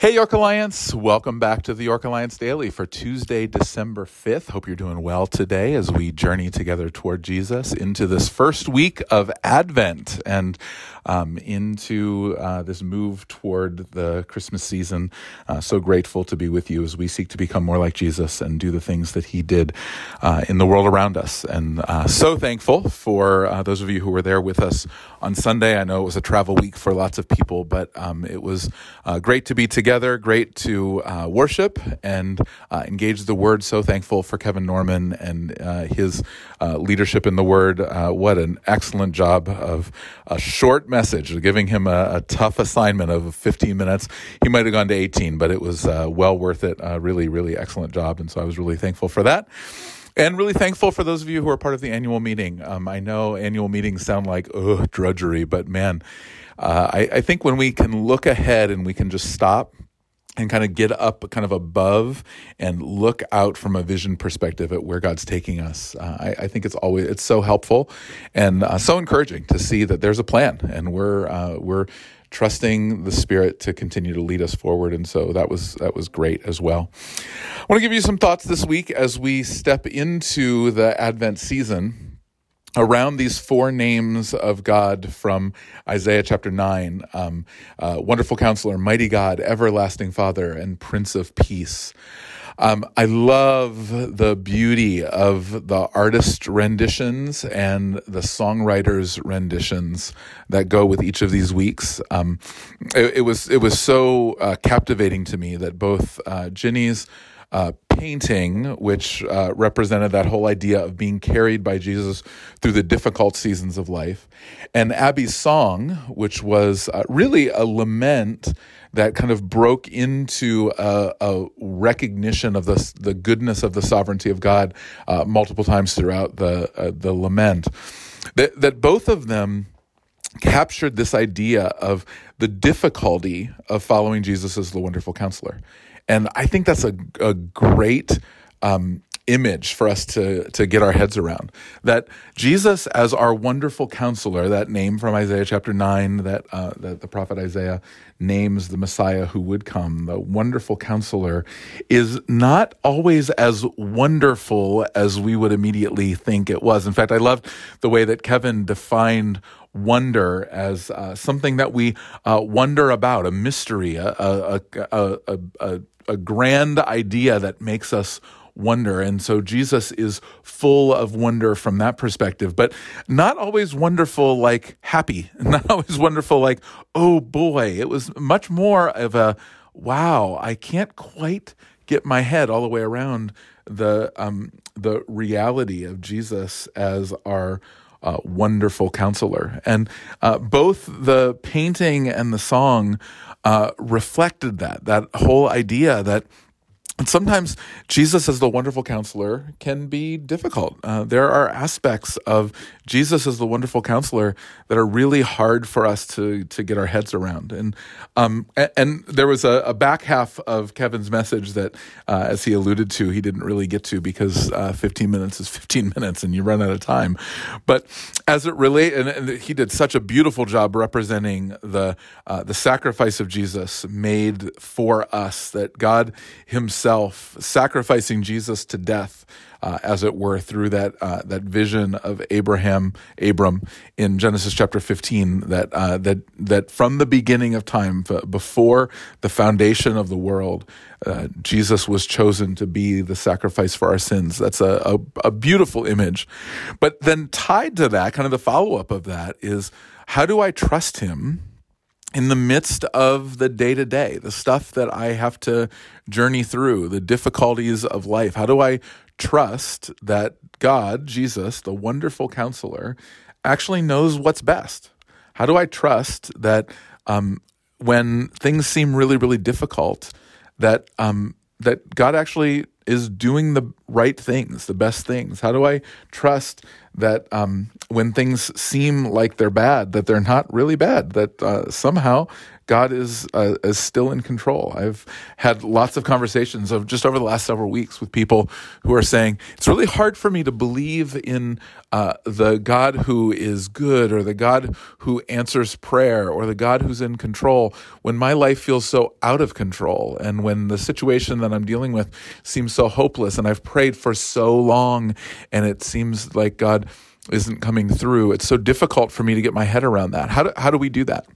Hey, York Alliance. Welcome back to the York Alliance Daily for Tuesday, December 5th. Hope you're doing well today as we journey together toward Jesus into this first week of Advent and um, into uh, this move toward the Christmas season. Uh, so grateful to be with you as we seek to become more like Jesus and do the things that he did uh, in the world around us. And uh, so thankful for uh, those of you who were there with us on Sunday. I know it was a travel week for lots of people, but um, it was uh, great to be together. Great to worship and engage the Word. So thankful for Kevin Norman and his leadership in the Word. What an excellent job of a short message, giving him a, a, tough assignment of 15 minutes. He might have gone to 18, but it was uh, well worth it. A really, really excellent job. And so I was really thankful for that and really thankful for those of you who are part of the annual meeting. Um, I know annual meetings sound like ugh, drudgery, but man, uh, I, I think when we can look ahead and we can just stop and kind of get up kind of above and look out from a vision perspective at where God's taking us. Uh, I, I, think it's always it's so helpful and uh, so encouraging to see that there's a plan and we're uh, we're trusting the Spirit to continue to lead us forward. And so that was that was great as well. I want to give you some thoughts this week as we step into the Advent season around these four names of God from Isaiah chapter 9 um, uh, Wonderful Counselor, Mighty God, Everlasting Father, and Prince of Peace. Um, I love the beauty of the artist renditions and the songwriters renditions that go with each of these weeks. Um, it, it, was it was so uh, captivating to me that both uh, Ginny's uh, painting, which uh, represented that whole idea of being carried by Jesus through the difficult seasons of life, and Abby's song, which was uh, really a lament that kind of broke into a, a, recognition of the the goodness of the sovereignty of God uh, multiple times throughout the uh, the lament. That that both of them captured this idea of the difficulty of following Jesus as the wonderful counselor. And I think that's a, a great um, image for us to, to get our heads around. That Jesus, as our wonderful counselor, that name from Isaiah chapter 9, that, uh, that the prophet Isaiah names the Messiah who would come, the wonderful counselor, is not always as wonderful as we would immediately think it was. In fact, I loved the way that Kevin defined wonder as uh, something that we uh, wonder about, a mystery, a, a, a, a, a grand idea that makes us wonder. And so Jesus is full of wonder from that perspective, but not always wonderful like happy, not always wonderful like, oh boy. It was much more of a wow, I can't quite get my head all the way around the um, the reality of Jesus as our uh, wonderful counselor. And uh, both the painting and the song uh, reflected that, that whole idea that and sometimes Jesus, as the wonderful counselor, can be difficult. Uh, there are aspects of Jesus as the wonderful counselor that are really hard for us to to get our heads around. And um, and, and there was a, a, back half of Kevin's message that, uh, as he alluded to, he didn't really get to because uh, 15 minutes is 15 minutes, and you run out of time. But as it relate, and, and he did such a beautiful job representing the uh, the sacrifice of Jesus made for us that God Himself himself, sacrificing Jesus to death, uh, as it were, through that uh, that vision of Abraham, Abram in Genesis chapter fifteen. That uh, that that from the beginning of time, before the foundation of the world, uh, Jesus was chosen to be the sacrifice for our sins. That's a, a, a beautiful image. But then tied to that, kind of the follow up of that is how do I trust Him? In the midst of the day to day, the stuff that I have to journey through, the difficulties of life? How do I trust that God, Jesus, the wonderful counselor, actually knows what's best? How do I trust that um, when things seem really, really difficult, that um, that God actually is doing the right things, the best things? How do I trust that um, when things seem like they're bad, that they're not really bad, that uh, somehow God is uh, is still in control. I've had lots of conversations of just over the last several weeks with people who are saying it's really hard for me to believe in uh, the God who is good or the God who answers prayer or the God who's in control when my life feels so out of control and when the situation that I'm dealing with seems so hopeless and I've prayed for so long and it seems like God isn't coming through. It's so difficult for me to get my head around that. How do, how do we do that?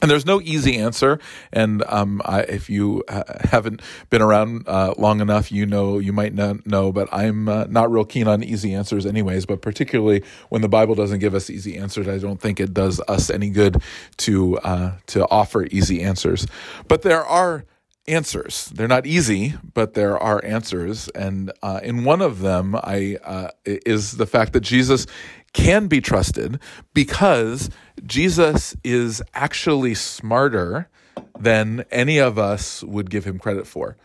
And there's no easy answer. And um, I, if you uh, haven't been around uh, long enough, you know, you might not know, but I'm uh, not real keen on easy answers, anyways. But particularly when the Bible doesn't give us easy answers, I don't think it does us any good to uh, to offer easy answers. But there are answers. They're not easy, but there are answers. And uh, in one of them, I uh, is the fact that Jesus can be trusted because Jesus is actually smarter than any of us would give him credit for.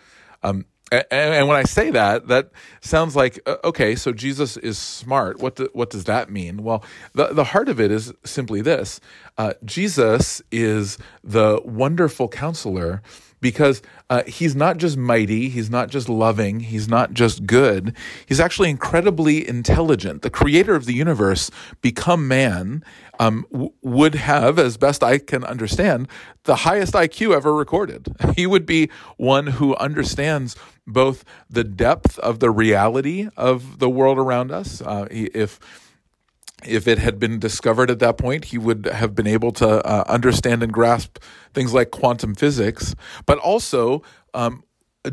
Um, and, and, when I say that, that sounds like uh, okay. So Jesus is smart. What do, what does that mean? Well, the the heart of it is simply this: uh, Jesus is the wonderful counselor because uh, he's not just mighty, he's not just loving, he's not just good, he's actually incredibly intelligent. The creator of the universe, become man, um, w- would have, as best I can understand, the highest IQ ever recorded. He would be one who understands both the depth of the reality of the world around us. Uh, if if it had been discovered at that point, he would have been able to uh, understand and grasp things like quantum physics, but also um,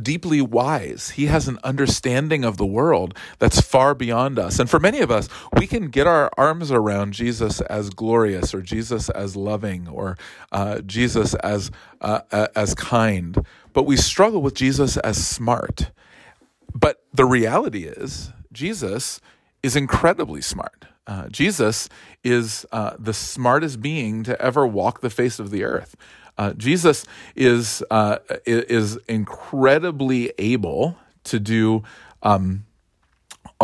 deeply wise. He has an understanding of the world that's far beyond us. And for many of us, we can get our arms around Jesus as glorious, or Jesus as loving, or uh, Jesus as uh, as kind, but we struggle with Jesus as smart. But the reality is, Jesus is incredibly smart. Uh, Jesus is uh, the smartest being to ever walk the face of the earth. Uh, Jesus is uh, is incredibly able to do um,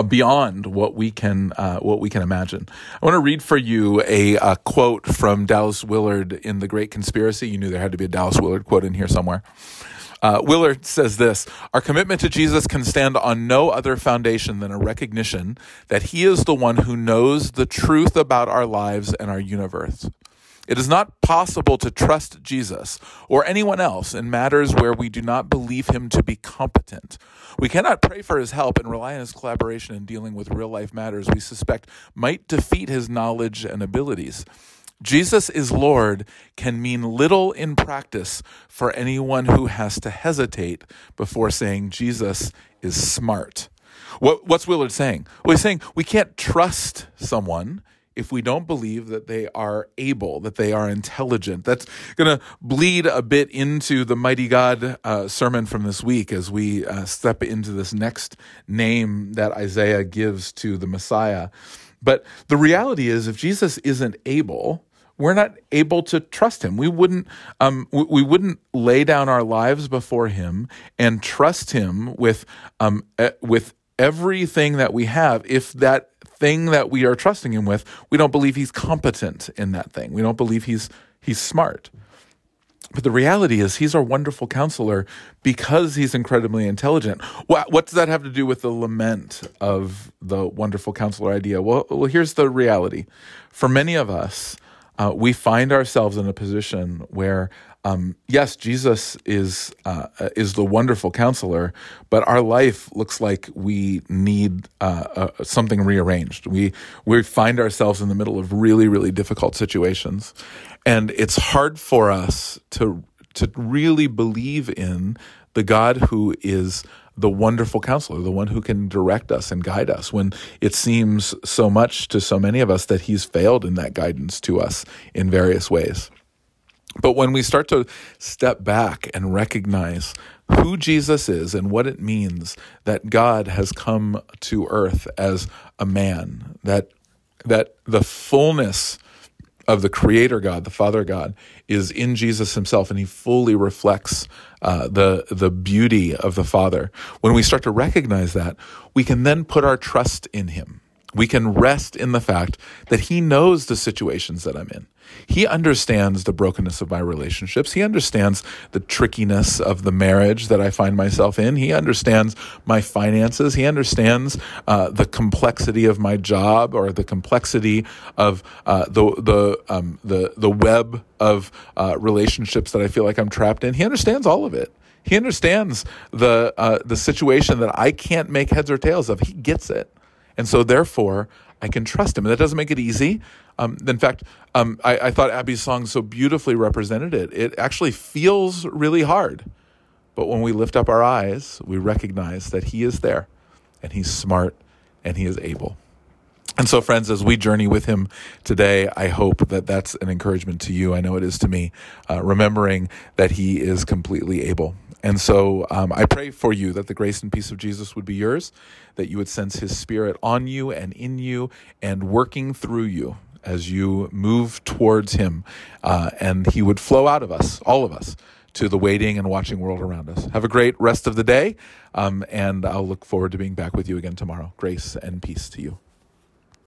beyond what we can uh, what we can imagine. I want to read for you a, a, quote from Dallas Willard in The Great Conspiracy. You knew there had to be a Dallas Willard quote in here somewhere. Uh, Willard says this Our commitment to Jesus can stand on no other foundation than a recognition that he is the one who knows the truth about our lives and our universe. It is not possible to trust Jesus or anyone else in matters where we do not believe him to be competent. We cannot pray for his help and rely on his collaboration in dealing with real life matters we suspect might defeat his knowledge and abilities. Jesus is Lord can mean little in practice for anyone who has to hesitate before saying Jesus is smart. What, what's Willard saying? Well, he's saying we can't trust someone if we don't believe that they are able, that they are intelligent. That's going to bleed a bit into the Mighty God uh, sermon from this week as we uh, step into this next name that Isaiah gives to the Messiah. But the reality is, if Jesus isn't able, we're not able to trust him. We wouldn't um, we wouldn't lay down our lives before him and trust him with um, with everything that we have if that thing that we are trusting him with we don't believe he's competent in that thing. We don't believe he's he's smart. But the reality is, he's our wonderful counselor because he's incredibly intelligent. What, what, does that have to do with the lament of the wonderful counselor idea? Well, well here's the reality. For many of us, uh, we find ourselves in a position where, um, yes, Jesus is uh, is the wonderful counselor, but our life looks like we need uh, uh, something rearranged. We we find ourselves in the middle of really really difficult situations, and it's hard for us to to really believe in the God who is the wonderful counselor, the one who can direct us and guide us when it seems so much to so many of us that he's failed in that guidance to us in various ways. But when we start to step back and recognize who Jesus is and what it means that God has come to earth as a man, that that the fullness of the creator God, the Father God, is in Jesus himself, and he fully reflects uh, the, the beauty of the Father. When we start to recognize that, we can then put our trust in him. We can rest in the fact that He knows the situations that I'm in. He understands the brokenness of my relationships. He understands the trickiness of the marriage that I find myself in. He understands my finances. He understands uh, the complexity of my job or the complexity of uh, the the um, the the web of uh, relationships that I feel like I'm trapped in. He understands all of it. He understands the uh, the situation that I can't make heads or tails of. He gets it. And so, therefore, I can trust him. And that doesn't make it easy. Um, in fact, um, I, I thought Abby's song so beautifully represented it. It actually feels really hard. But when we lift up our eyes, we recognize that He is there and He's smart and He is able. And so, friends, as we journey with him today, I hope that that's an encouragement to you. I know it is to me, uh, remembering that he is completely able. And so um, I pray for you that the grace and peace of Jesus would be yours, that you would sense his spirit on you and in you and working through you as you move towards him, uh, and he would flow out of us, all of us, to the waiting and watching world around us. Have a great rest of the day, um, and I'll look forward to being back with you again tomorrow. Grace and peace to you.